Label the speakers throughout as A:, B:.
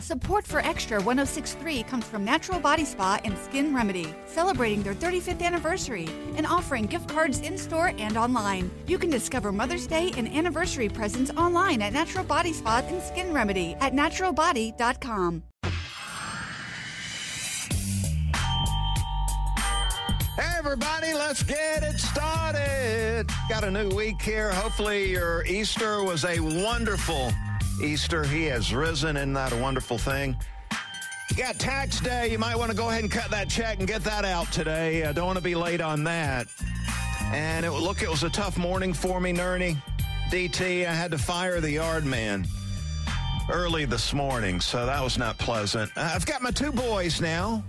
A: Support for Extra 1063 comes from Natural Body Spa and Skin Remedy, celebrating their 35th anniversary and offering gift cards in store and online. You can discover Mother's Day and anniversary presents online at Natural Body Spa and Skin Remedy at naturalbody.com.
B: Everybody, let's get it started. Got a new week here. Hopefully, your Easter was a wonderful Easter. He has risen. Isn't that a wonderful thing? You got tax day. You might want to go ahead and cut that check and get that out today. I don't want to be late on that. And it, look, it was a tough morning for me, Nerney. DT, I had to fire the yard man early this morning, so that was not pleasant. Uh, I've got my two boys now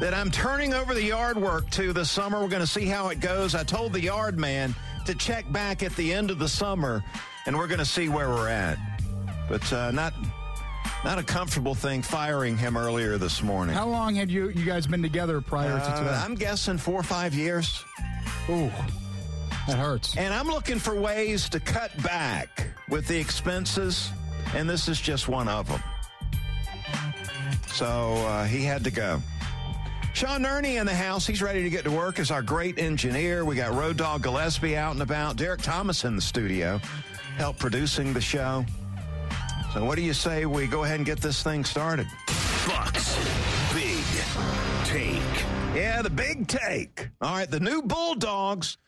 B: that I'm turning over the yard work to this summer. We're going to see how it goes. I told the yard man to check back at the end of the summer, and we're going to see where we're at. But uh, not not a comfortable thing firing him earlier this morning.
C: How long had you you guys been together prior to today?
B: Uh, I'm guessing four or five years.
C: Ooh, that hurts.
B: And I'm looking for ways to cut back with the expenses, and this is just one of them. So uh, he had to go. Sean Nerney in the house. He's ready to get to work as our great engineer. We got Road Dog Gillespie out and about. Derek Thomas in the studio, help producing the show. So what do you say we go ahead and get this thing started?
D: Bucks Big Take.
B: Yeah, the big take. All right, the new Bulldogs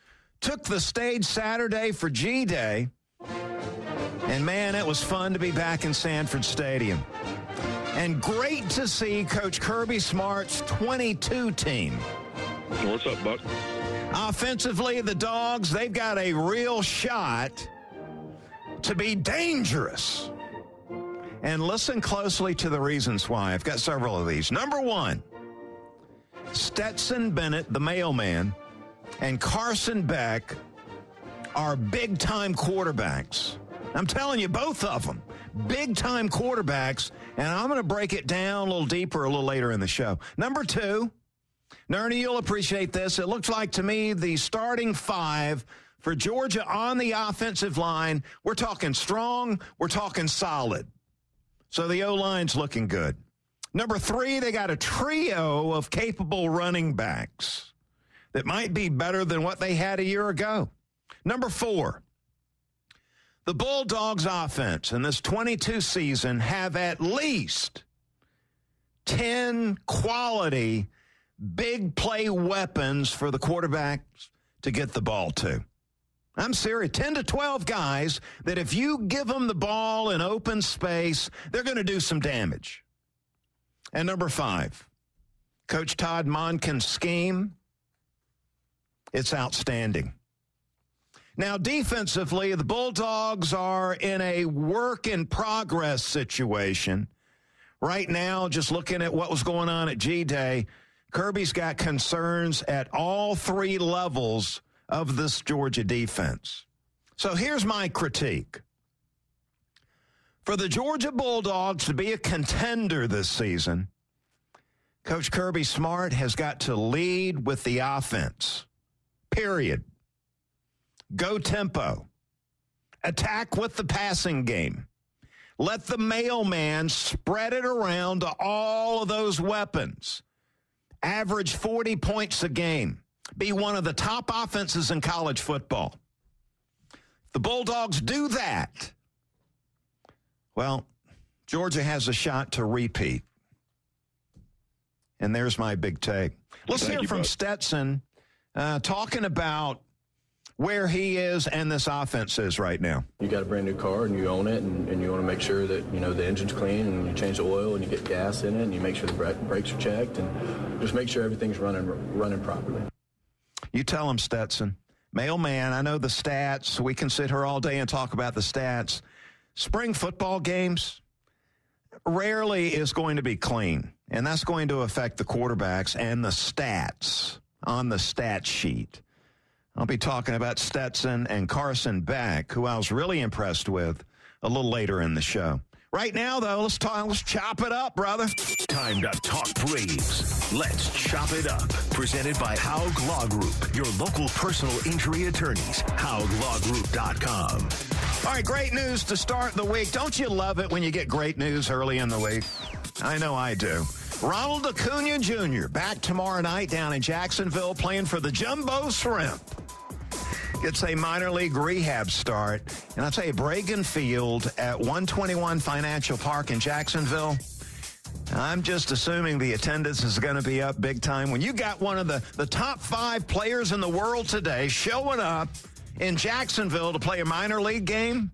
B: took the stage Saturday for G Day. And man, it was fun to be back in Sanford Stadium. And great to see Coach Kirby Smart's 22 team.
E: What's up, Buck?
B: Offensively, the Dogs, they've got a real shot to be dangerous. And listen closely to the reasons why. I've got several of these. Number one, Stetson Bennett, the mailman, and Carson Beck are big time quarterbacks. I'm telling you, both of them, big time quarterbacks. And I'm going to break it down a little deeper a little later in the show. Number two, Nerney, you'll appreciate this. It looks like to me the starting five for Georgia on the offensive line, we're talking strong, we're talking solid. So the O line's looking good. Number three, they got a trio of capable running backs that might be better than what they had a year ago. Number four, the Bulldogs offense in this 22 season have at least 10 quality big play weapons for the quarterbacks to get the ball to. I'm serious. 10 to 12 guys that if you give them the ball in open space, they're going to do some damage. And number five, Coach Todd Monken's scheme, it's outstanding. Now, defensively, the Bulldogs are in a work in progress situation. Right now, just looking at what was going on at G Day, Kirby's got concerns at all three levels of this Georgia defense. So here's my critique. For the Georgia Bulldogs to be a contender this season, Coach Kirby Smart has got to lead with the offense. Period. Go tempo. Attack with the passing game. Let the mailman spread it around to all of those weapons. Average 40 points a game. Be one of the top offenses in college football. The Bulldogs do that. Well, Georgia has a shot to repeat. And there's my big take. Let's
E: Thank
B: hear from
E: Buck.
B: Stetson uh, talking about where he is and this offense is right now.
F: You got a brand new car and you own it, and, and you want to make sure that you know the engine's clean, and you change the oil, and you get gas in it, and you make sure the brakes are checked, and just make sure everything's running running properly.
B: You tell him, Stetson. Mailman, I know the stats. We can sit here all day and talk about the stats. Spring football games rarely is going to be clean, and that's going to affect the quarterbacks and the stats on the stat sheet. I'll be talking about Stetson and Carson Beck, who I was really impressed with a little later in the show. Right now, though, let's talk. Let's chop it up, brother.
D: Time to talk Braves. Let's chop it up. Presented by Haug Law Group, your local personal injury attorneys. HaugLawGroup.com.
B: All right, great news to start the week. Don't you love it when you get great news early in the week? I know I do. Ronald Acuna Jr. back tomorrow night down in Jacksonville playing for the Jumbo Shrimp. Gets a minor league rehab start. And I'll tell you, Bragan Field at 121 Financial Park in Jacksonville. I'm just assuming the attendance is going to be up big time. When you got one of the, the top five players in the world today showing up in Jacksonville to play a minor league game,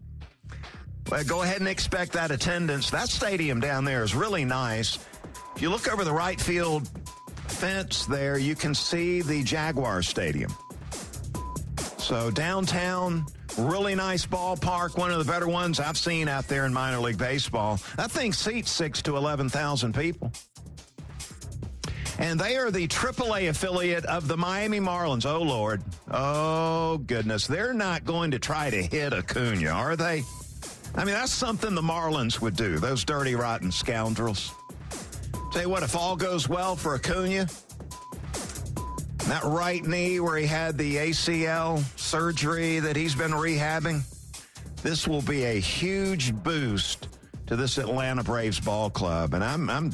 B: well, go ahead and expect that attendance. That stadium down there is really nice. If you look over the right field fence there, you can see the Jaguar Stadium. So downtown, really nice ballpark, one of the better ones I've seen out there in minor league baseball. That thing seats six to 11,000 people. And they are the AAA affiliate of the Miami Marlins. Oh, Lord. Oh, goodness. They're not going to try to hit Acuna, are they? I mean, that's something the Marlins would do, those dirty, rotten scoundrels. Tell you what, if all goes well for Acuna, that right knee where he had the ACL surgery that he's been rehabbing, this will be a huge boost to this Atlanta Braves ball club. And I'm, I'm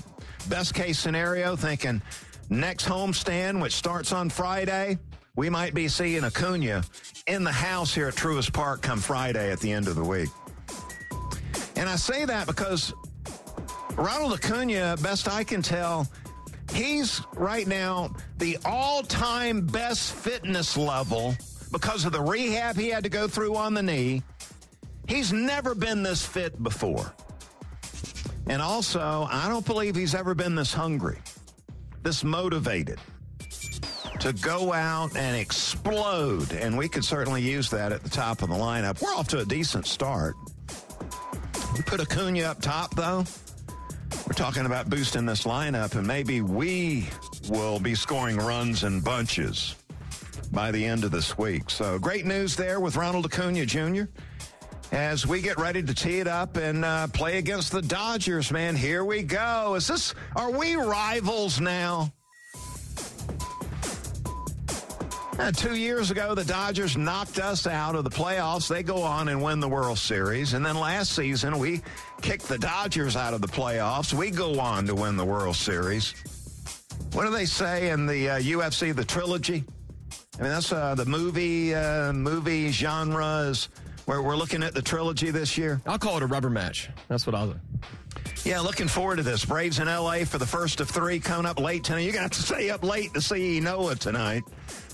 B: best case scenario thinking next homestand, which starts on Friday, we might be seeing Acuna in the house here at Truist Park come Friday at the end of the week. And I say that because Ronald Acuna, best I can tell, he's right now the all time best fitness level because of the rehab he had to go through on the knee. He's never been this fit before. And also, I don't believe he's ever been this hungry, this motivated to go out and explode. And we could certainly use that at the top of the lineup. We're off to a decent start. We put Acuna up top, though. We're talking about boosting this lineup, and maybe we will be scoring runs in bunches by the end of this week. So great news there with Ronald Acuna Jr. As we get ready to tee it up and uh, play against the Dodgers, man, here we go. Is this? Are we rivals now? Uh, two years ago, the Dodgers knocked us out of the playoffs. They go on and win the World Series. And then last season, we kicked the Dodgers out of the playoffs. We go on to win the World Series. What do they say in the uh, UFC, the trilogy? I mean, that's uh, the movie uh, movie genre is where we're looking at the trilogy this year.
G: I'll call it a rubber match. That's what I'll do.
B: Yeah, looking forward to this. Braves in L.A. for the first of three coming up late tonight. You're going to have to stay up late to see Noah tonight.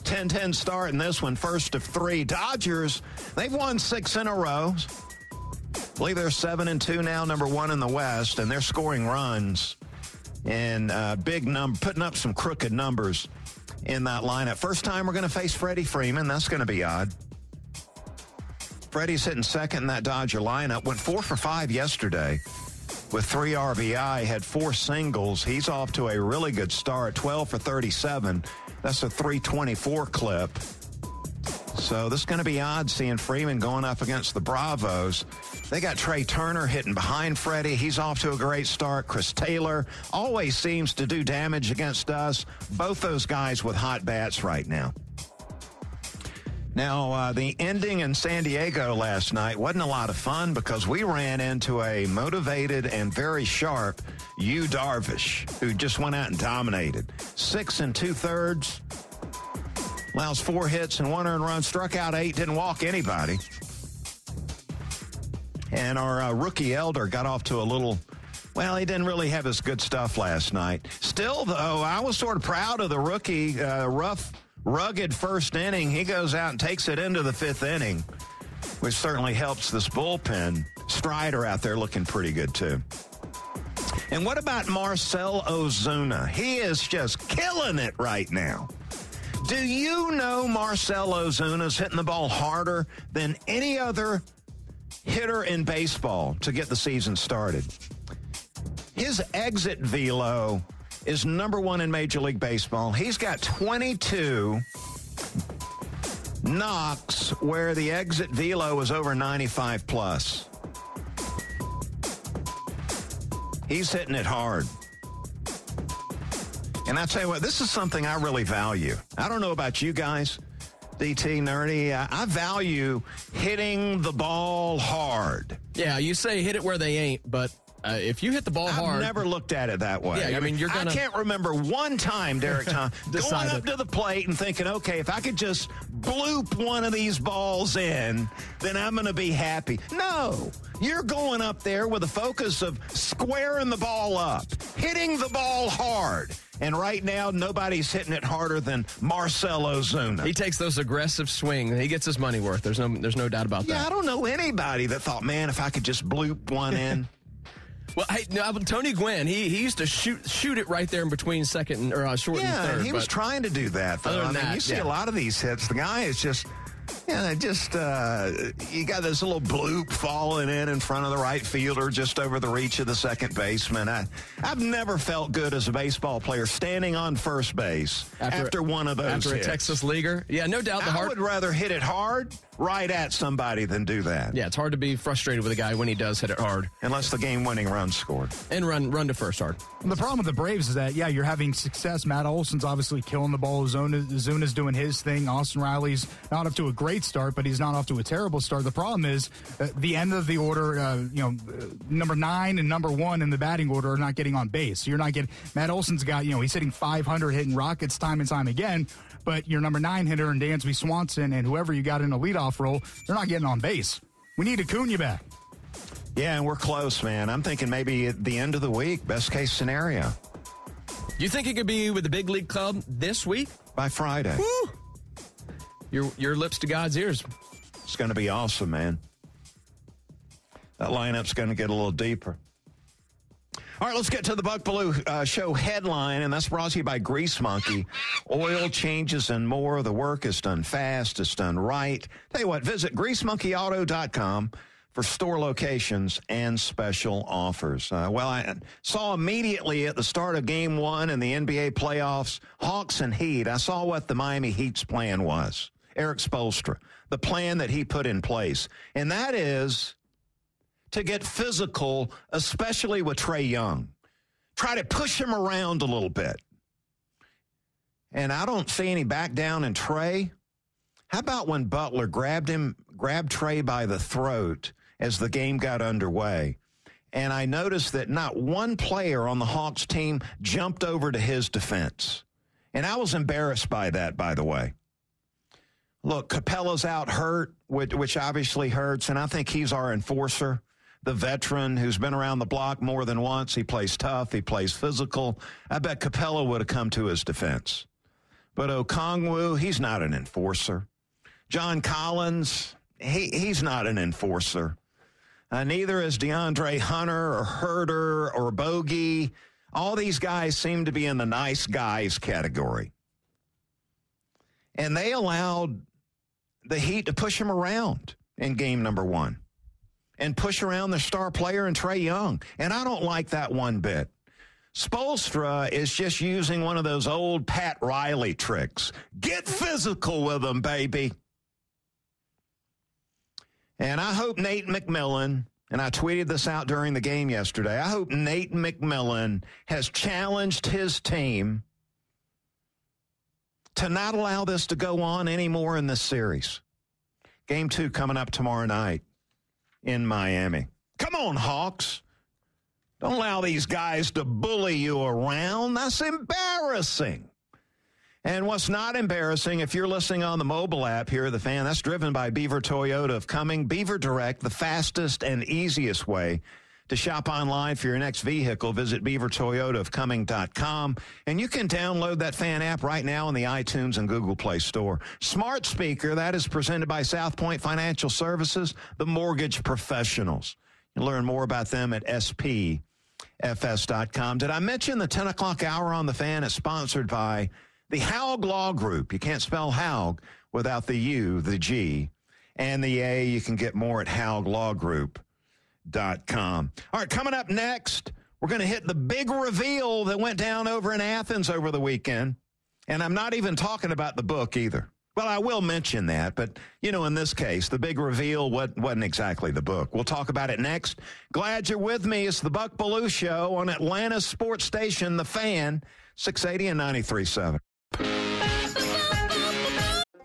B: 10-10 start in this one, first of three. Dodgers, they've won six in a row. I believe they're seven and two now, number one in the West, and they're scoring runs and uh, big number, putting up some crooked numbers in that lineup. First time we're going to face Freddie Freeman. That's going to be odd. Freddie's hitting second in that Dodger lineup. Went four for five yesterday with three RBI, had four singles. He's off to a really good start, 12 for 37. That's a 324 clip. So this is going to be odd seeing Freeman going up against the Bravos. They got Trea Turner hitting behind Freddie. He's off to a great start. Chris Taylor always seems to do damage against us. Both those guys with hot bats right now. Now, uh, the ending in San Diego last night wasn't a lot of fun because we ran into a motivated and very sharp Yu Darvish who just went out and dominated. Six and two thirds, allows four hits and one earned run, struck out eight, didn't walk anybody. And our uh, rookie Elder got off to a little well, he didn't really have his good stuff last night. Still, though, I was sort of proud of the rookie, uh, rough rugged first inning. He goes out and takes it into the fifth inning, which certainly helps this bullpen. Strider out there looking pretty good, too. And what about Marcell Ozuna? He is just killing it right now. Do you know Marcell Ozuna's hitting the ball harder than any other hitter in baseball to get the season started? His exit velo is number one in Major League Baseball. He's got 22 knocks where the exit velo is over 95 plus. He's hitting it hard. And I tell you what, this is something I really value. I don't know about you guys, DT Nerney. I value hitting the ball hard.
G: Yeah, you say hit it where they ain't, but Uh, if you hit the ball
B: I've
G: hard,
B: never looked at it that way.
G: Yeah, I mean, you're gonna-
B: I can't remember one time, Derek Tom, going up to the plate and thinking, okay, if I could just bloop one of these balls in, then I'm going to be happy. No, you're going up there with a focus of squaring the ball up, hitting the ball hard. And right now, nobody's hitting it harder than Marcell Ozuna.
G: he takes those aggressive swings. He gets his money worth. There's no, there's no doubt about that.
B: yeah, I don't know anybody that thought, man, if I could just bloop one in.
G: Well, hey, no, Tony Gwynn, he, he used to shoot shoot it right there in between second and or uh, short
B: Yeah,
G: and third.
B: and he was trying to do that. Though. I mean,
G: that,
B: you see
G: yeah.
B: a lot of these hits. The guy is just, yeah, just uh, you got this little bloop falling in in front of the right fielder, just over the reach of the second baseman. I, I've never felt good as a baseball player standing on first base after, one of those
G: after
B: hits.
G: a Texas leaguer. Yeah, no doubt. The
B: I
G: hard.
B: would rather hit it hard right at somebody than do that.
G: yeah, it's hard to be frustrated with a guy when he does hit it hard
B: Unless the game-winning run scored.
G: and run run to first hard.
C: The problem with the Braves is that, yeah, you're having success. Matt Olson's obviously killing the ball. Zuna, Zuna's doing his thing. Austin Riley's not up to a great start, but he's not off to a terrible start. The problem is uh, the end of the order, uh, you know, uh, number nine and number one in the batting order are not getting on base. You're not getting, Matt Olson's got, you know, he's hitting 500, hitting rockets time and time again. But your number nine hitter and Dansby Swanson and whoever you got in a leadoff role, they're not getting on base. We need Acuna back.
B: Yeah, and we're close, man. I'm thinking maybe at the end of the week, best case scenario,
G: You think it could be with the big league club this week?
B: by Friday.
G: Woo! Your your lips to God's ears.
B: It's going to be awesome, man. That lineup's going to get a little deeper. All right, let's get to the Buck Belue uh, Show headline, and that's brought to you by Grease Monkey. Oil changes and more. The work is done fast, it's done right. Tell you what, visit greasemonkeyauto.com for store locations and special offers. Uh, well, I saw immediately at the start of game one in the NBA playoffs, Hawks and Heat, I saw what the Miami Heat's plan was. Erik Spoelstra, the plan that he put in place. And that is to get physical, especially with Trae Young. Try to push him around a little bit. And I don't see any back down in Trae. How about when Butler grabbed him, grabbed Trae by the throat as the game got underway? And I noticed that not one player on the Hawks team jumped over to his defense. And I was embarrassed by that, by the way. Look, Capela's out hurt, which, which obviously hurts, and I think he's our enforcer, the veteran who's been around the block more than once. He plays tough, he plays physical. I bet Capella would have come to his defense. But Okongwu, he's not an enforcer. John Collins, he, he's not an enforcer. Uh, neither is De'Andre Hunter or Huerter or Bogi. All these guys seem to be in the nice guys category. And they allowed the Heat to push him around in game number one and push around the star player and Trae Young. And I don't like that one bit. Spoelstra is just using one of those old Pat Riley tricks. Get physical with them, baby. And I hope Nate McMillan, and I tweeted this out during the game yesterday, I hope Nate McMillan has challenged his team to not allow this to go on anymore in this series. Game two coming up tomorrow night in Miami. Come on, Hawks. Don't allow these guys to bully you around. That's embarrassing. And what's not embarrassing, if you're listening on the mobile app here, the fan, that's driven by Beaver Toyota of Cumming. Beaver Direct, the fastest and easiest way to shop online for your next vehicle. Visit beavertoyotaofcumming.com. And you can download that fan app right now in the iTunes and Google Play Store. Smart speaker, that is presented by South Point Financial Services, the mortgage professionals. You learn more about them at SPFS.com. Did I mention the 10 o'clock hour on the fan is sponsored by the Haug Law Group. You can't spell Haug without the U, the G, and the A. You can get more at hauglawgroup.com. All right, coming up next, we're going to hit the big reveal that went down over in Athens over the weekend. And I'm not even talking about the book either. Well, I will mention that, but you know, in this case, the big reveal wasn't exactly the book. We'll talk about it next. Glad you're with me. It's the Buck Belue Show on Atlanta Sports Station, The Fan, 680 and 93.7.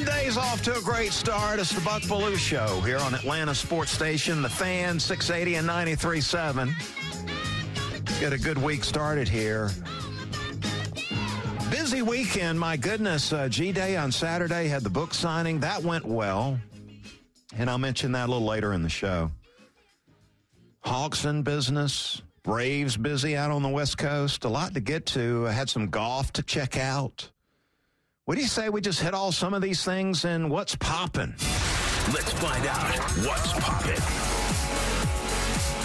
B: Monday's off to a great start. It's the Buck Belue Show here on Atlanta Sports Station, The Fan, 680 and 93.7. Get a good week started here. Busy weekend, my goodness. Uh, G Day on Saturday had the book signing. That went well. And I'll mention that a little later in the show. Hawks in business. Braves busy out on the West Coast. A lot to get to. I had some golf to check out. What do you say we just hit all some of these things and what's popping?
D: Let's find out what's popping.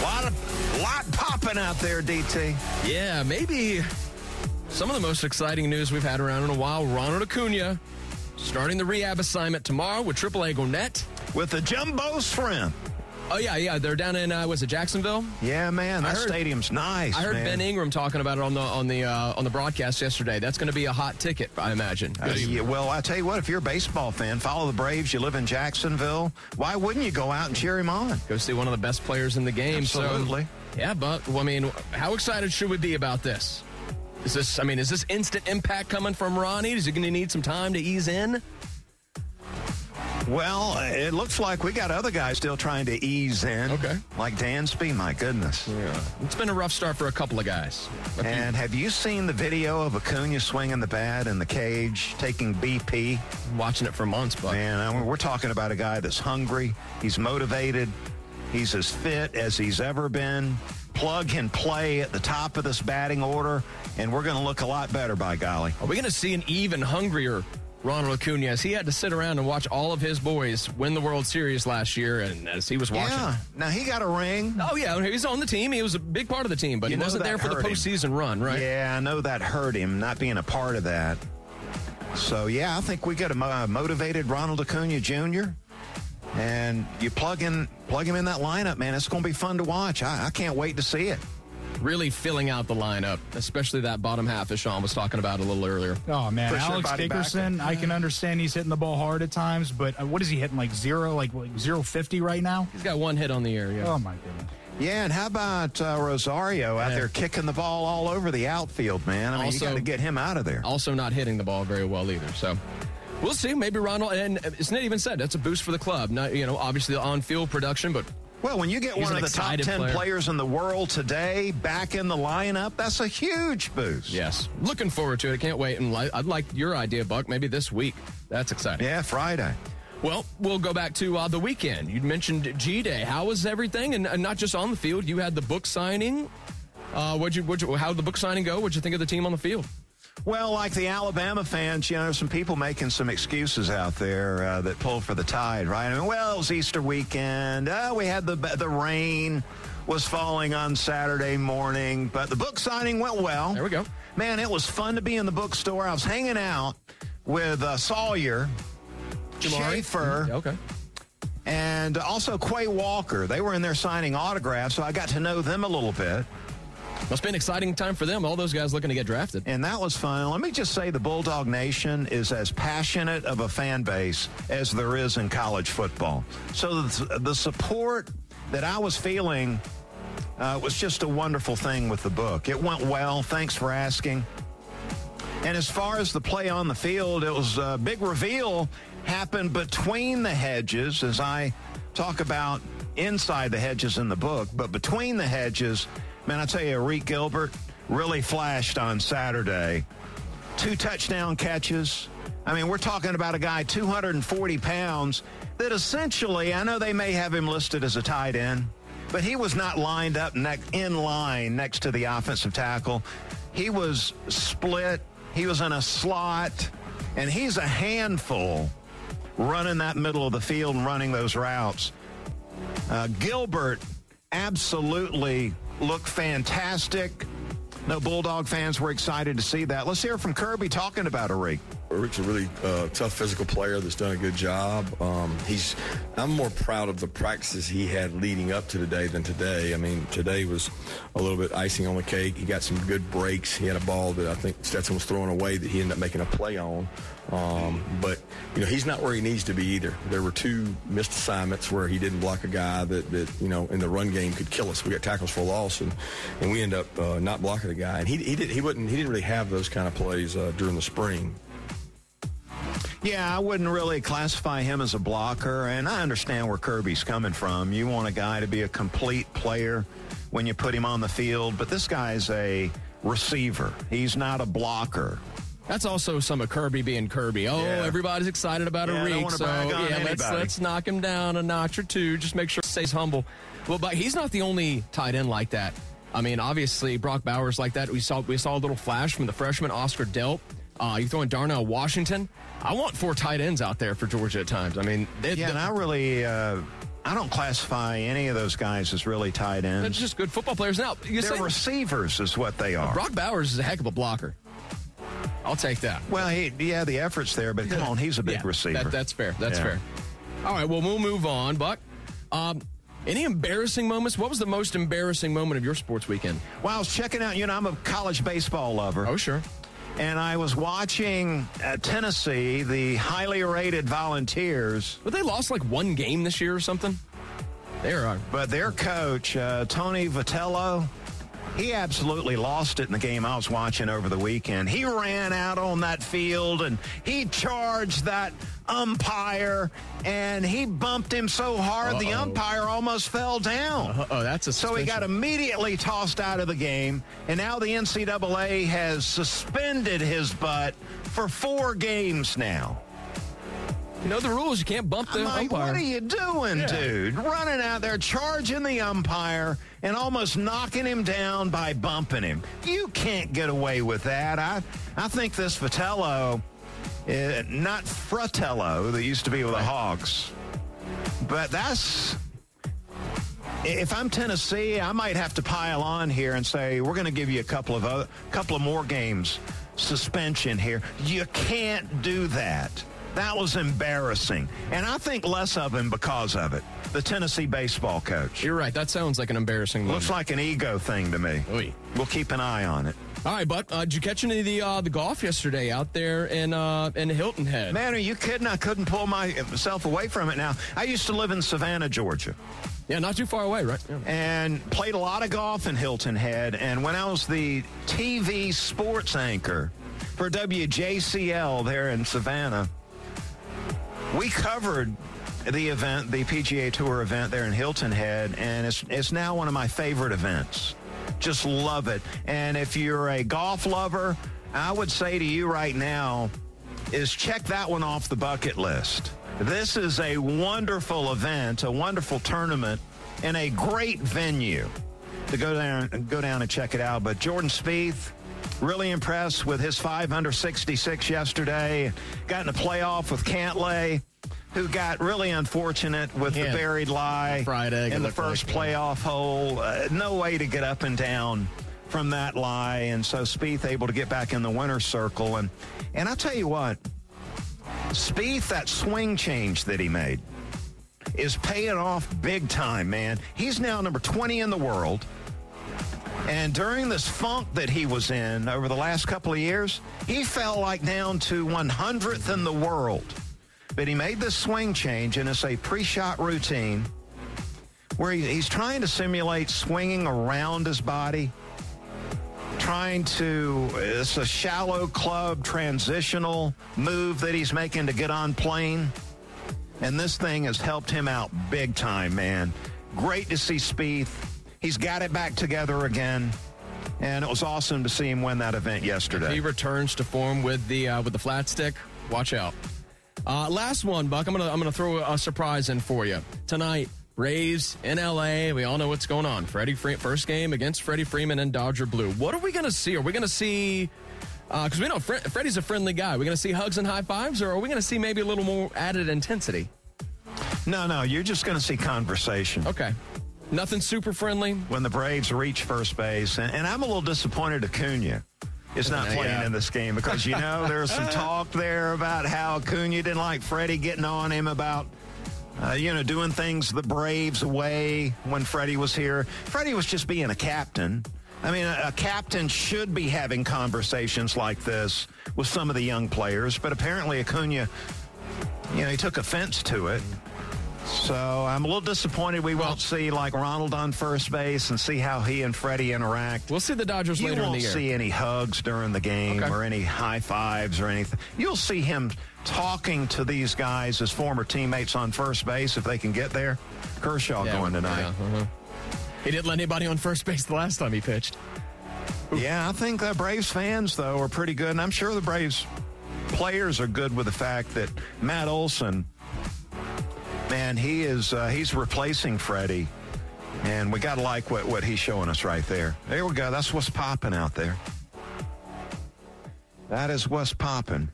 B: Lot of lot popping out there, DT.
G: Yeah, maybe some of the most exciting news we've had around in a while. Ronald Acuna starting the rehab assignment tomorrow with AAA Gwinnett.
B: With the jumbo shrimp.
G: Oh yeah, yeah, they're down in uh, was it Jacksonville?
B: Yeah, man, that
G: heard-
B: stadium's nice.
G: I heard
B: man.
G: Ben Ingram talking about it on the on the uh, on the broadcast yesterday. That's going to be a hot ticket, I imagine.
B: Uh, yeah, well, I tell you what, if you're a baseball fan, follow the Braves. You live in Jacksonville. Why wouldn't you go out and cheer him on?
G: Go see one of the best players in the game. so-
B: Absolutely.
G: yeah, but well, I mean, how excited should we be about this? Is this? I mean, is this instant impact coming from Ronnie? Is he going to need some time to ease in?
B: Well, it looks like we got other guys still trying to ease in.
G: Okay.
B: Like Dan Dansby, my goodness.
G: Yeah, it's been a rough start for a couple of guys.
B: And have you seen the video of Acuna swinging the bat in the cage, taking BP?
G: watching it for months, but
B: Man, I mean, we're talking about a guy that's hungry. He's motivated. He's as fit as he's ever been. Plug and play at the top of this batting order, and we're going to look a lot better, by golly.
G: Are we going to see an even hungrier Ronald Acuna as he had to sit around and watch all of his boys win the World Series last year, and as he was watching.
B: Yeah. Now he got a ring.
G: Oh yeah, he was on the team. He was a big part of the team, but
B: You
G: he wasn't there for the
B: hurt him.
G: postseason run, right?
B: Yeah, I know that hurt him not being a part of that. So yeah, I think we got a uh, motivated Ronald Acuna Jr. And you plug in, plug him in that lineup, man. It's going to be fun to watch. I, I can't wait to see it.
G: Really filling out the lineup, especially that bottom half, as Sean was talking about a little earlier.
C: Oh man,
B: Push
C: Alex
B: everybody back.
C: Dickerson. I can understand he's hitting the ball hard at times, but uh, what is he hitting like zero, like, like zero fifty right now?
G: He's got one hit on the year. Yeah.
C: Oh my goodness.
B: Yeah, and how about uh, Rosario out
G: Yeah.
B: there kicking the ball all over the outfield, man? I mean,
G: Also-
B: you got to get him out of there.
G: also not hitting the ball very well either. So we'll see. Maybe Ronald, and it's not even said that's a boost for the club. Not you know obviously the on-field production, but
B: Well, when you get
G: He's
B: one of the top 10
G: player.
B: players in the world today back in the lineup, that's a huge boost.
G: yes, looking forward to it. I can't wait. And I'd like your idea, Buck. Maybe this week. That's exciting.
B: Yeah, Friday.
G: Well, we'll go back to uh, the weekend. You mentioned G Day. How was everything? And, and not just on the field. You had the book signing. Uh, what'd you, what'd you, how did the book signing go? What'd you think of the team on the field?
B: Well, like the Alabama fans, you know, some people making some excuses out there uh, that pull for the tide, right? I mean, well, it was Easter weekend. Uh, we had the the rain was falling on Saturday morning, but the book signing went well.
G: There we go.
B: Man, it was fun to be in the bookstore. I was hanging out with uh, Sawyer,
G: Jamari?
B: Schaefer,
G: Yeah, okay.
B: and also Quay Walker. They were in there signing autographs, so I got to know them a little bit.
G: Must be an exciting time for them. All those guys looking to get drafted.
B: And that was fun. Let me just say the Bulldog Nation is as passionate of a fan base as there is in college football. So the, support that I was feeling uh, was just a wonderful thing with the book. It went well. Thanks for asking. And as far as the play on the field, it was a big reveal happened between the hedges as I talk about inside the hedges in the book, but between the hedges, man, I tell you, Arik Gilbert really flashed on Saturday. Two touchdown catches. I mean, we're talking about a guy 240 pounds that essentially, I know they may have him listed as a tight end, but he was not lined up ne- in line next to the offensive tackle. He was split. He was in a slot, and he's a handful running that middle of the field and running those routes. Uh, Gilbert absolutely look fantastic. No Bulldog fans were excited to see that. Let's hear from Kirby talking about Arik.
H: Rick's a really uh, tough physical player that's done a good job. Um, he's I'm more proud of the practices he had leading up to today than today. I mean, today was a little bit icing on the cake. He got some good breaks. He had a ball that I think Stetson was throwing away that he ended up making a play on. Um, but you know, he's not where he needs to be either. There were two missed assignments where he didn't block a guy that, that you know in the run game could kill us. We got tackles for loss, and, and we end up uh, not blocking a guy. And he he did he wouldn't he didn't really have those kind of plays uh, during the spring.
B: Yeah, I wouldn't really classify him as a blocker, and I understand where Kirby's coming from. You want a guy to be a complete player when you put him on the field, but this guy's a receiver. He's not a blocker.
G: That's also some of Kirby being Kirby. Oh,
B: Yeah.
G: everybody's excited about
B: Yeah,
G: Arik,
B: wanna
G: so yeah, let's let's knock him down a notch or two. Just make sure he stays humble. Well, but he's not the only tight end like that. I mean, obviously Brock Bowers like that. We saw we saw a little flash from the freshman Oscar Delp. Uh, you throwing Darnell Washington. I want four tight ends out there for Georgia at times. I mean, they,
B: Yeah, and I really, uh, I don't classify any of those guys as really tight ends.
G: they're just good football players. Now, you
B: They're
G: say
B: receivers, is what they are.
G: Brock Bowers is a heck of a blocker. I'll take that.
B: Well, he, yeah, the effort's there, but come on, he's a big
G: Yeah,
B: receiver.
G: that- that's fair. That's
B: Yeah.
G: fair. All right, well, we'll move on. Buck, um, any embarrassing moments? What was the most embarrassing moment of your sports weekend?
B: Well, I was checking out, you know, I'm a college baseball lover.
G: Oh, sure.
B: And I was watching uh, Tennessee, the highly rated Volunteers,
G: But they lost like one game this year or something. They are.
B: but their coach, uh, Tony Vitello, he absolutely lost it in the game I was watching over the weekend. He ran out on that field and he charged that umpire and he bumped him so hard the
G: Uh-oh.
B: umpire almost fell down. Uh-huh.
G: Oh, that's a.
B: So he got immediately tossed out of the game, and now the NCAA has suspended his butt for four games now.
G: You know the rules. You can't bump the
B: I'm like,
G: umpire.
B: what are you doing,
G: Yeah.
B: dude? Running out there, charging the umpire, and almost knocking him down by bumping him. You can't get away with that. I, I think this Vitello, uh, not Fratello, that used to be with the Hawks, but that's. If I'm Tennessee, I might have to pile on here and say we're going to give you a couple of other, couple of more games suspension here. You can't do that. That was embarrassing, and I think less of him because of it. The Tennessee baseball coach
G: You're right. That sounds like an embarrassing moment.
B: looks like an ego thing to me.
G: Oy.
B: We'll keep an eye on it.
G: All right, but uh, did you catch any of the uh, the golf yesterday out there in uh, in Hilton Head?
B: Man, are you kidding? I couldn't pull myself away from it. Now, I used to live in Savannah, Georgia.
G: Yeah, not too far away, right? Yeah.
B: and played a lot of golf in Hilton Head. And when I was the TV sports anchor for WJCL there in Savannah, we covered the event, the PGA Tour event there in Hilton Head, and it's it's now one of my favorite events. Just love it. And if you're a golf lover, I would say to you right now is check that one off the bucket list. This is a wonderful event, a wonderful tournament, and a great venue to go down go down and check it out. But Jordan Spieth, really impressed with his five under 66 yesterday. Got in a playoff with Cantlay, who got really unfortunate with
G: Yeah.
B: the buried lie
G: Fried egg,
B: in the first
G: like,
B: playoff hole. Uh, no way to get up and down from that lie, and so Spieth able to get back in the winner's circle. And and I tell you what, Spieth, that swing change that he made is paying off big time, man. He's now number 20 in the world. And during this funk that he was in over the last couple of years, he fell like down to 100th in the world. But he made this swing change, and it's a pre shot routine where he- he's trying to simulate swinging around his body, trying to, it's a shallow club transitional move that he's making to get on plane. And this thing has helped him out big time, man. Great to see Spieth. He's got it back together again. And it was awesome to see him win that event yesterday.
G: He returns to form with the uh, with the flat stick. Watch out. Uh, last one, Buck. I'm gonna I'm gonna throw a surprise in for you tonight. Braves in LA. We all know what's going on. Freddie Fre- first game against Freddie Freeman and Dodger Blue. What are we going to see? Are we going to see? Because uh, we know Fre- Freddie's a friendly guy. We're we going to see hugs and high fives, or are we going to see maybe a little more added intensity?
B: No, no, you're just going to see conversation.
G: Okay. Nothing super friendly.
B: When the Braves reach first base, and, and I'm a little disappointed Acuna is not playing yeah. in this game because you know there was some talk there about how Acuna didn't like Freddie getting on him about uh, you know, doing things the Braves way when Freddie was here. Freddie was just being a captain. I mean, a, a, captain should be having conversations like this with some of the young players, but apparently Acuna, you know, he took offense to it. So I'm a little disappointed we won't see like Ronald on first base and see how he and Freddie interact.
G: We'll see the Dodgers
B: you
G: later
B: in
G: the year.
B: won't see any hugs during the game
G: okay.
B: or any high fives or anything. You'll see him talking to these guys as former teammates on first base if they can get there. Kershaw
G: yeah,
B: going tonight.
G: Yeah, uh-huh. He didn't let anybody on first base the last time he pitched.
B: Yeah, I think the Braves fans though are pretty good, and I'm sure the Braves players are good with the fact that Matt Olson man, he is uh, he's replacing Freddie, and we got to like what what he's showing us right there. There we go. That's what's popping out there. That is what's popping,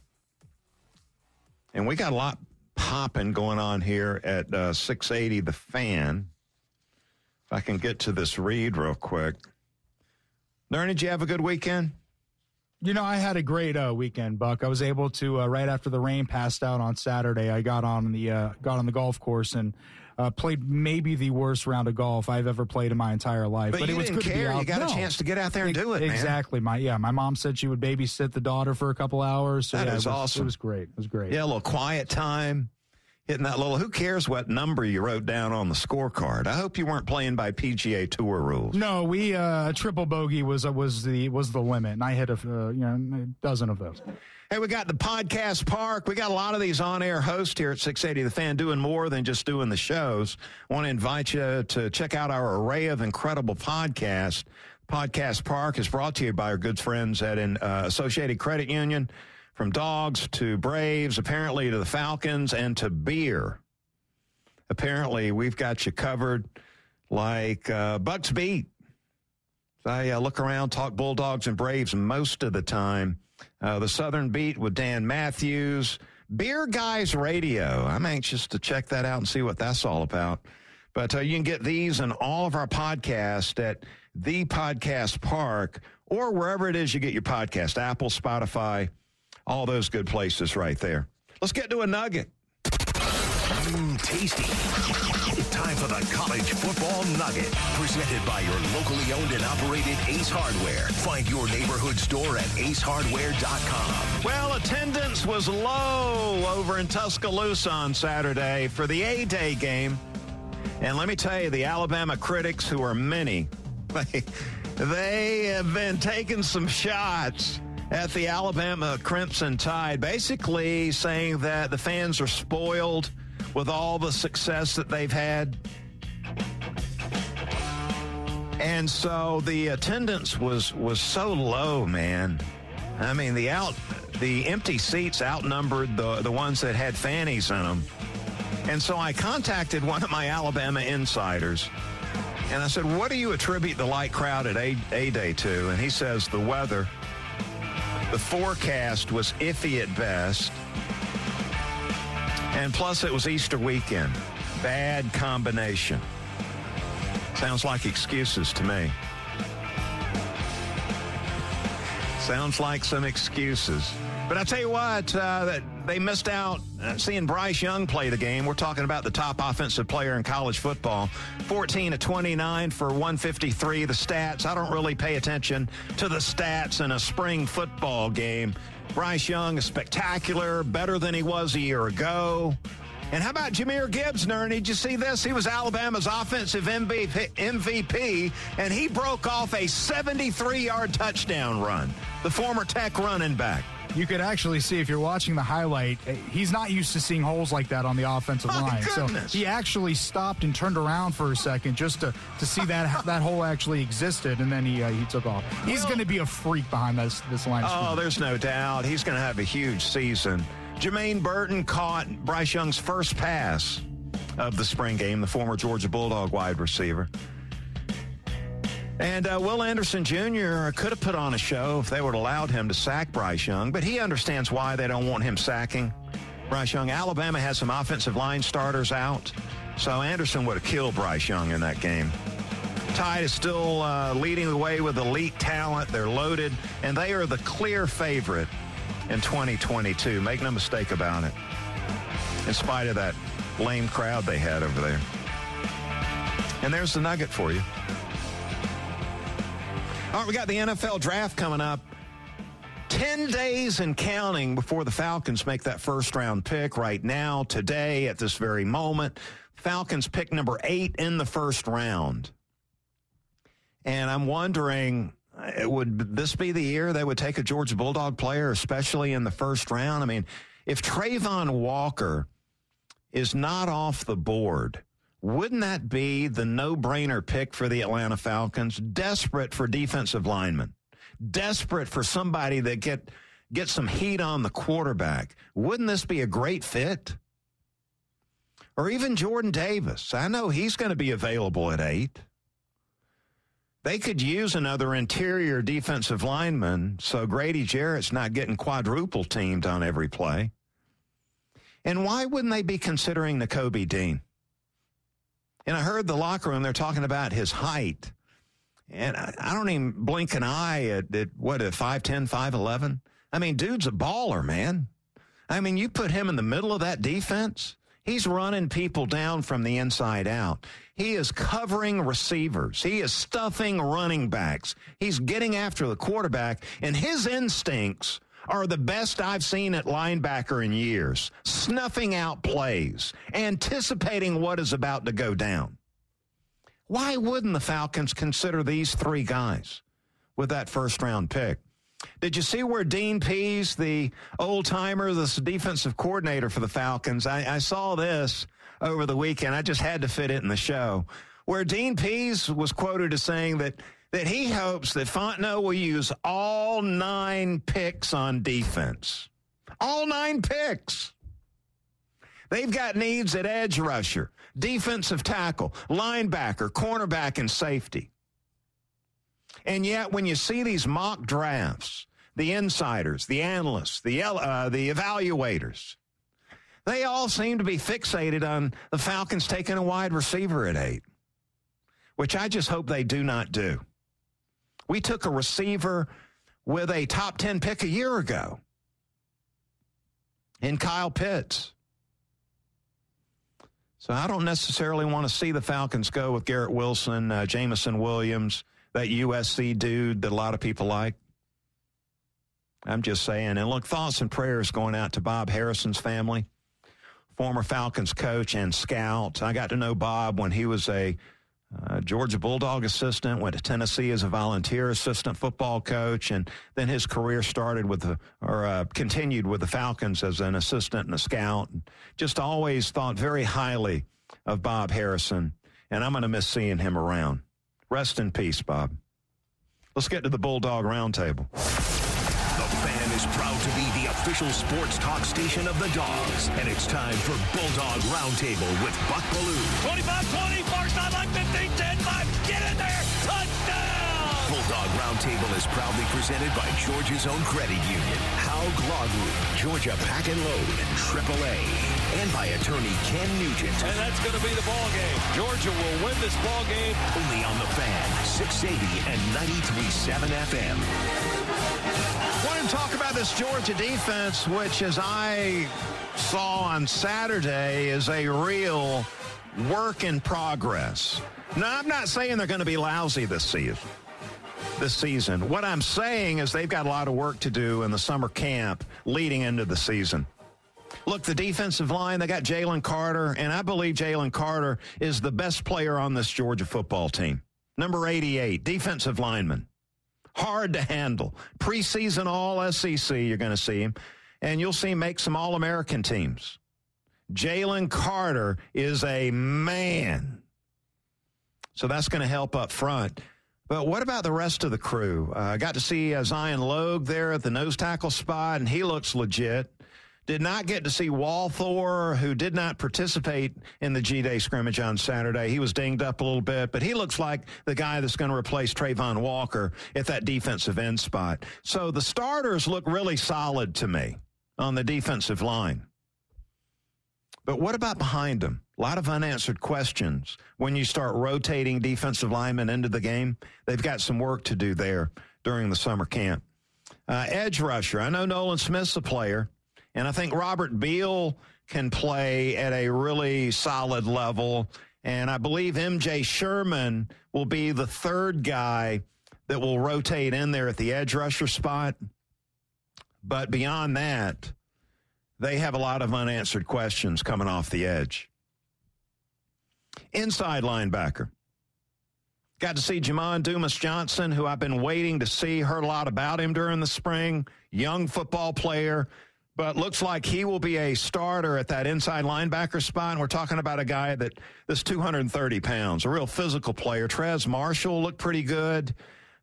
B: and we got a lot popping going on here at uh, 680 The Fan. If I can get to this read real quick. Learn, did you have a good weekend?
C: You know, I had a great uh, weekend, Buck. I was able to uh, right after the rain passed out on Saturday. I got on the uh, got on the golf course and uh, played maybe the worst round of golf I've ever played in my entire life.
B: But,
C: but
B: it
C: was
B: didn't
C: good
B: care.
C: to be out.
B: You got
C: no.
B: a chance to get out there and do it.
C: Exactly.
B: Man.
C: My yeah. My mom said she would babysit the daughter for a couple hours. So
B: that
C: yeah,
B: is
C: it was,
B: awesome.
C: It was great. It was great.
B: Yeah, a little quiet time hitting that little. Who cares what number you wrote down on the scorecard? I hope you weren't playing by PGA Tour rules.
C: No, we uh, triple bogey was uh, was the was the limit, and I hit a uh, you know a dozen of those.
B: Hey, we got the podcast park. We got a lot of these on-air hosts here at 680 The Fan doing more than just doing the shows. Want to invite you to check out our array of incredible podcasts. Podcast Park is brought to you by our good friends at an uh, Associated Credit Union. From dogs to Braves, apparently to the Falcons and to beer. Apparently, we've got you covered like uh, Bucks Beat. I uh, look around, talk Bulldogs and Braves most of the time. Uh, the Southern Beat with Dan Matthews. Beer Guys Radio. I'm anxious to check that out and see what that's all about. But uh, you can get these and all of our podcasts at the Podcast Park or wherever it is you get your podcast, Apple, Spotify, all those good places right there. Let's get to a nugget.
D: Mm, tasty. Time for the college football nugget. Presented by your locally owned and operated Ace Hardware. Find your neighborhood store at acehardware.com.
B: Well, attendance was low over in Tuscaloosa on Saturday for the A Day game. And let me tell you, the Alabama critics, who are many, they, they have been taking some shots at the Alabama Crimson Tide, basically saying that the fans are spoiled with all the success that they've had. And so the attendance was was so low, man. I mean, the out the empty seats outnumbered the the ones that had fannies in them. And so I contacted one of my Alabama insiders. And I said, "What do you attribute the light crowd at A, A Day to?" And he says, "The weather." The forecast was iffy at best. And plus, it was Easter weekend. Bad combination. Sounds like excuses to me. Sounds like some excuses. But I tell you what, uh, they missed out uh, seeing Bryce Young play the game. We're talking about the top offensive player in college football. 14 to 29 for 153. The stats, I don't really pay attention to the stats in a spring football game. Bryce Young is spectacular, better than he was a year ago. And how about Jahmyr Gibbs, Nern? Did you see this? He was Alabama's offensive MVP, MVP, and he broke off a 73-yard touchdown run. The former Tech running back.
C: You could actually see if you're watching the highlight, eh, he's not used to seeing holes like that on the offensive
B: My
C: line.
B: goodness.
C: So he actually stopped and turned around for a second just to, to see that that hole actually existed, and then he uh, he took off. He's
B: Well-
C: going to be a freak behind this this line.
B: Oh, there's no doubt. He's going to have a huge season. Jermaine Burton caught Bryce Young's first pass of the spring game, the former Georgia Bulldog wide receiver. And uh, Will Anderson Jr. could have put on a show if they would have allowed him to sack Bryce Young, but he understands why they don't want him sacking Bryce Young. Alabama has some offensive line starters out, so Anderson would have killed Bryce Young in that game. Tide is still uh, leading the way with elite talent. They're loaded, and they are the clear favorite in 2022. Make no mistake about it. In spite of that lame crowd they had over there. And there's the nugget for you. All right, we got the NFL draft coming up. 10 days and counting before the Falcons make that first round pick right now, today, at this very moment. Falcons pick number eight in the first round. And I'm wondering, would this be the year they would take a Georgia Bulldog player, especially in the first round? I mean, if Travon Walker is not off the board, wouldn't that be the no brainer pick for the Atlanta Falcons? Desperate for defensive linemen, desperate for somebody that get get some heat on the quarterback. Wouldn't this be a great fit? Or even Jordan Davis. I know he's going to be available at eight. They could use another interior defensive lineman so Grady Jarrett's not getting quadruple teamed on every play. And why wouldn't they be considering Nakobe Dean? And I heard the locker room, they're talking about his height. And I, I don't even blink an eye at, at what, a 5'10, 5'11? I mean, dude's a baller, man. I mean, you put him in the middle of that defense, he's running people down from the inside out. He is covering receivers. He is stuffing running backs. He's getting after the quarterback, and his instincts are the best I've seen at linebacker in years, snuffing out plays, anticipating what is about to go down. Why wouldn't the Falcons consider these three guys with that first round pick? Did you see where Dean Pees, the old timer, the defensive coordinator for the Falcons, I, I, saw this over the weekend. I just had to fit it in the show, where Dean Pees was quoted as saying that that he hopes that Fontenot will use all nine picks on defense. All nine picks. They've got needs at edge rusher, defensive tackle, linebacker, cornerback, and safety. And yet, when you see these mock drafts, the insiders, the analysts, the, uh, the evaluators, they all seem to be fixated on the Falcons taking a wide receiver at eight, which I just hope they do not do. We took a receiver with a top 10 pick a year ago in Kyle Pitts. So I don't necessarily want to see the Falcons go with Garrett Wilson, uh, Jameson Williams, that USC dude that a lot of people like. I'm just saying. And look, thoughts and prayers going out to Bob Harrison's family, former Falcons coach and scout. I got to know Bob when he was a uh, Georgia Bulldog assistant, went to Tennessee as a volunteer assistant football coach, and then his career started with the, or uh, continued with the Falcons as an assistant and a scout. Just always thought very highly of Bob Harrison, and I'm going to miss seeing him around. Rest in peace, Bob. Let's get to the Bulldog Roundtable.
D: The fan is proud to be the official sports talk station of the Dogs, and it's time for Bulldog Roundtable with Buck Belue.
I: 25 20, far sideline 15 10 5. Get in there. Touchdown.
D: Bulldog Roundtable is proudly presented by Georgia's own credit union, Haug Law Group, Georgia Pack and Load, AAA, and by attorney Ken Nugent.
I: And that's going to be the ball game. Georgia will win this ball game.
D: Only on the fan, 680 and 93.7 FM.
B: Talk about this Georgia defense, which, as I saw on Saturday, is a real work in progress. Now, I'm not saying they're going to be lousy this season. This season. What I'm saying is they've got a lot of work to do in the summer camp leading into the season. Look, the defensive line, they got Jalen Carter, and I believe Jalen Carter is the best player on this Georgia football team. Number 88, defensive lineman. Hard to handle. Preseason all SEC, you're going to see him. And you'll see him make some All American teams. Jalen Carter is a man. So that's going to help up front. But what about the rest of the crew? Uh, I got to see uh, Zion Logue there at the nose tackle spot, and he looks legit. Did not get to see Walthour, who did not participate in the G Day scrimmage on Saturday. He was dinged up a little bit, but he looks like the guy that's going to replace Travon Walker at that defensive end spot. So the starters look really solid to me on the defensive line. But what about behind them? A lot of unanswered questions when you start rotating defensive linemen into the game. They've got some work to do there during the summer camp. Uh, edge rusher. I know Nolan Smith's a player, and I think Robert Beal can play at a really solid level. And I believe MJ Sherman will be the third guy that will rotate in there at the edge rusher spot. But beyond that, they have a lot of unanswered questions coming off the edge. Inside linebacker. Got to see Jamon Dumas Johnson, who I've been waiting to see, heard a lot about him during the spring. Young football player, but looks like he will be a starter at that inside linebacker spot. And we're talking about a guy that that's 230 pounds, a real physical player. Trez Marshall looked pretty good.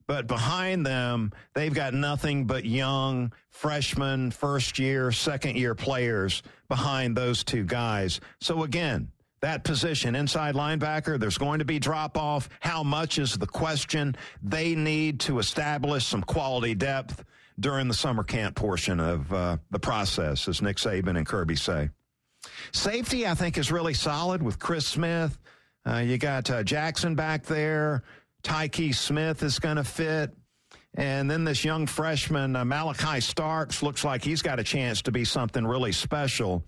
B: But behind them, they've got nothing but young freshman, first year, second year players behind those two guys. So again, that position, inside linebacker, there's going to be drop off. How much is the question? They need to establish some quality depth during the summer camp portion of uh, the process, as Nick Saban and Kirby say. Safety, I think, is really solid with Chris Smith. Uh, you got uh, Jackson back there. Tykee Smith is going to fit. And then this young freshman, uh, Malachi Starks, looks like he's got a chance to be something really special.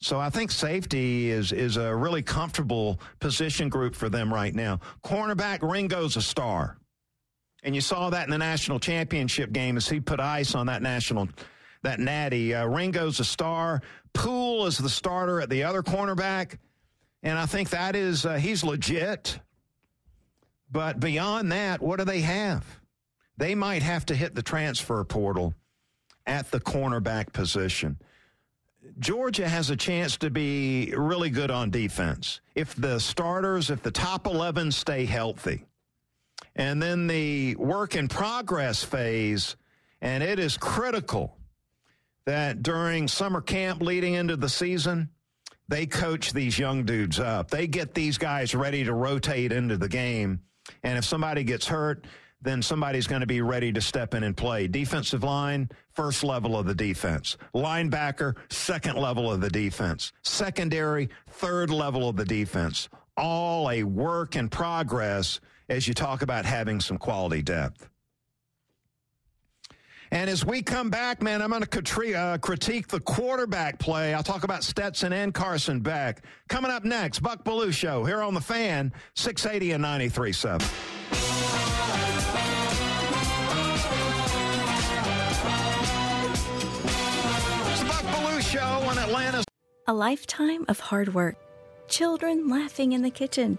B: So I think safety is is a really comfortable position group for them right now. Cornerback Ringo's a star. And you saw that in the national championship game as he put ice on that national that natty. Uh, Ringo's a star. Poole is the starter at the other cornerback. And I think that is uh, he's legit. But beyond that, what do they have? They might have to hit the transfer portal at the cornerback position. Georgia has a chance to be really good on defense if the starters, if the top 11 stay healthy. And then the work in progress phase, and it is critical that during summer camp leading into the season, they coach these young dudes up. They get these guys ready to rotate into the game and if somebody gets hurt, then somebody's going to be ready to step in and play. Defensive line, first level of the defense. Linebacker, second level of the defense. Secondary, third level of the defense. All a work in progress as you talk about having some quality depth. And as we come back, man, I'm going to uh, critique the quarterback play. I'll talk about Stetson and Carson Beck. Coming up next, Buck Belue Show here on The Fan, 680 and 93.7. It's the Buck Belue Show.
J: A lifetime of hard work, children laughing in the kitchen,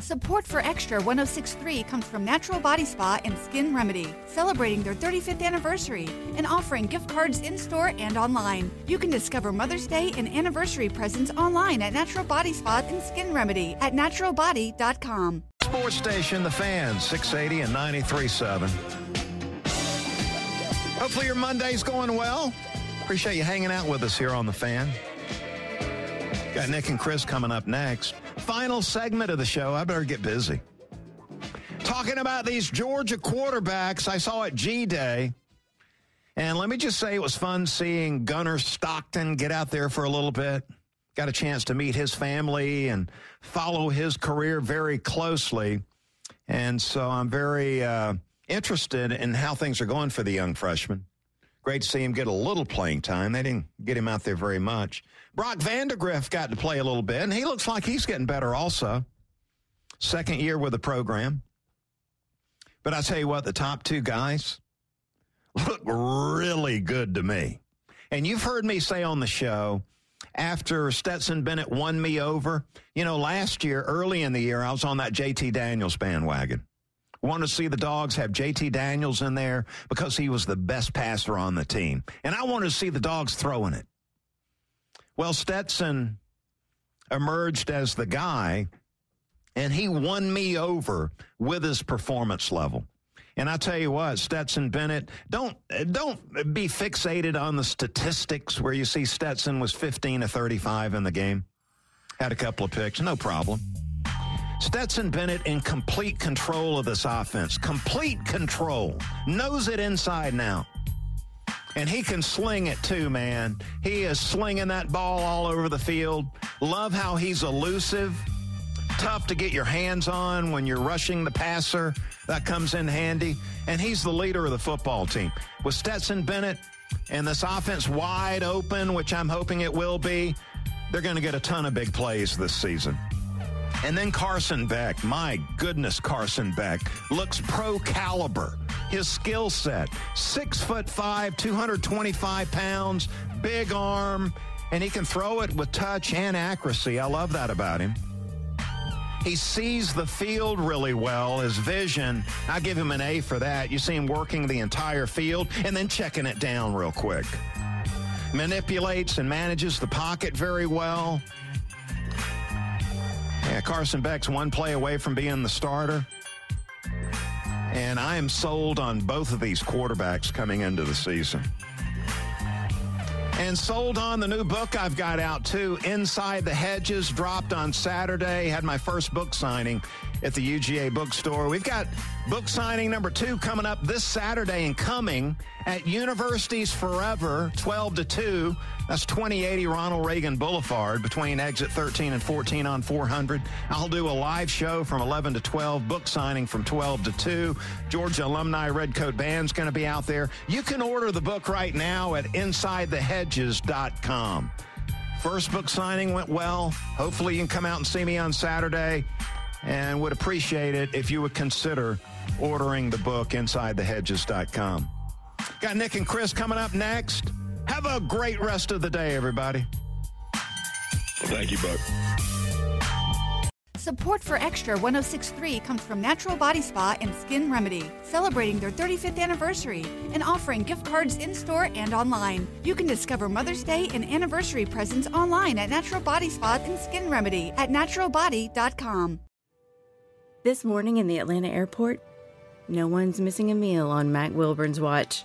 A: Support for Extra 1063 comes from Natural Body Spa and Skin Remedy, celebrating their 35th anniversary and offering gift cards in store and online. You can discover Mother's Day and anniversary presents online at Natural Body Spa and Skin Remedy at naturalbody.com.
B: Sports station, The Fan, 680 and 93.7. Hopefully your Monday's going well. Appreciate you hanging out with us here on The Fan. Got Nick and Chris coming up next. Final segment of the show. I better get busy. Talking about these Georgia quarterbacks I saw at G Day. And let me just say it was fun seeing Gunnar Stockton get out there for a little bit. Got a chance to meet his family and follow his career very closely. And so I'm very uh, interested in how things are going for the young freshman. Great to see him get a little playing time. They didn't get him out there very much. Brock Vandagriff got to play a little bit, and he looks like he's getting better also. Second year with the program. But I tell you what, the top two guys look really good to me. And you've heard me say on the show, after Stetson Bennett won me over. You know, last year, early in the year, I was on that JT Daniels bandwagon. Want to see the dogs have JT Daniels in there because he was the best passer on the team. And I wanted to see the dogs throwing it. Well, Stetson emerged as the guy, and he won me over with his performance level. And I tell you what, Stetson Bennett, don't don't be fixated on the statistics where you see Stetson was 15 to 35 in the game. Had a couple of picks, no problem. Stetson Bennett in complete control of this offense. Complete control. Knows it inside now. And he can sling it too, man. He is slinging that ball all over the field. Love how he's elusive tough to get your hands on when you're rushing the passer. That comes in handy. And he's the leader of the football team. With Stetson Bennett and this offense wide open, which I'm hoping it will be, they're going to get a ton of big plays this season. And then Carson Beck. My goodness, Carson Beck looks pro caliber. His skill set six foot five, 225 pounds, big arm, and he can throw it with touch and accuracy. I love that about him. He sees the field really well, his vision. I give him an A for that. You see him working the entire field and then checking it down real quick. Manipulates and manages the pocket very well. Yeah, Carson Beck's one play away from being the starter. And I am sold on both of these quarterbacks coming into the season and sold on the new book I've got out too. Inside the Hedges dropped on Saturday. Had my first book signing at the UGA bookstore. We've got book signing number two coming up this Saturday and coming at Universities Forever, 12 to 2. That's 2080 Ronald Reagan Boulevard between exit 13 and 14 on 400. I'll do a live show from 11 to 12, book signing from 12 to 2. Georgia Alumni Redcoat Band's going to be out there. You can order the book right now at InsideTheHedges.com. First book signing went well. Hopefully, you can come out and see me on Saturday and would appreciate it if you would consider ordering the book InsideTheHedges.com. Got Nick and Chris coming up next. Have a great rest of the day, everybody.
E: Thank you, Buck.
A: Support for Extra 1063 comes from Natural Body Spa and Skin Remedy, celebrating their 35th anniversary and offering gift cards in store and online. You can discover Mother's Day and anniversary presents online at Natural Body Spa and Skin Remedy at naturalbody.com.
J: This morning in the Atlanta airport, no one's missing a meal on Mac Wilburn's watch.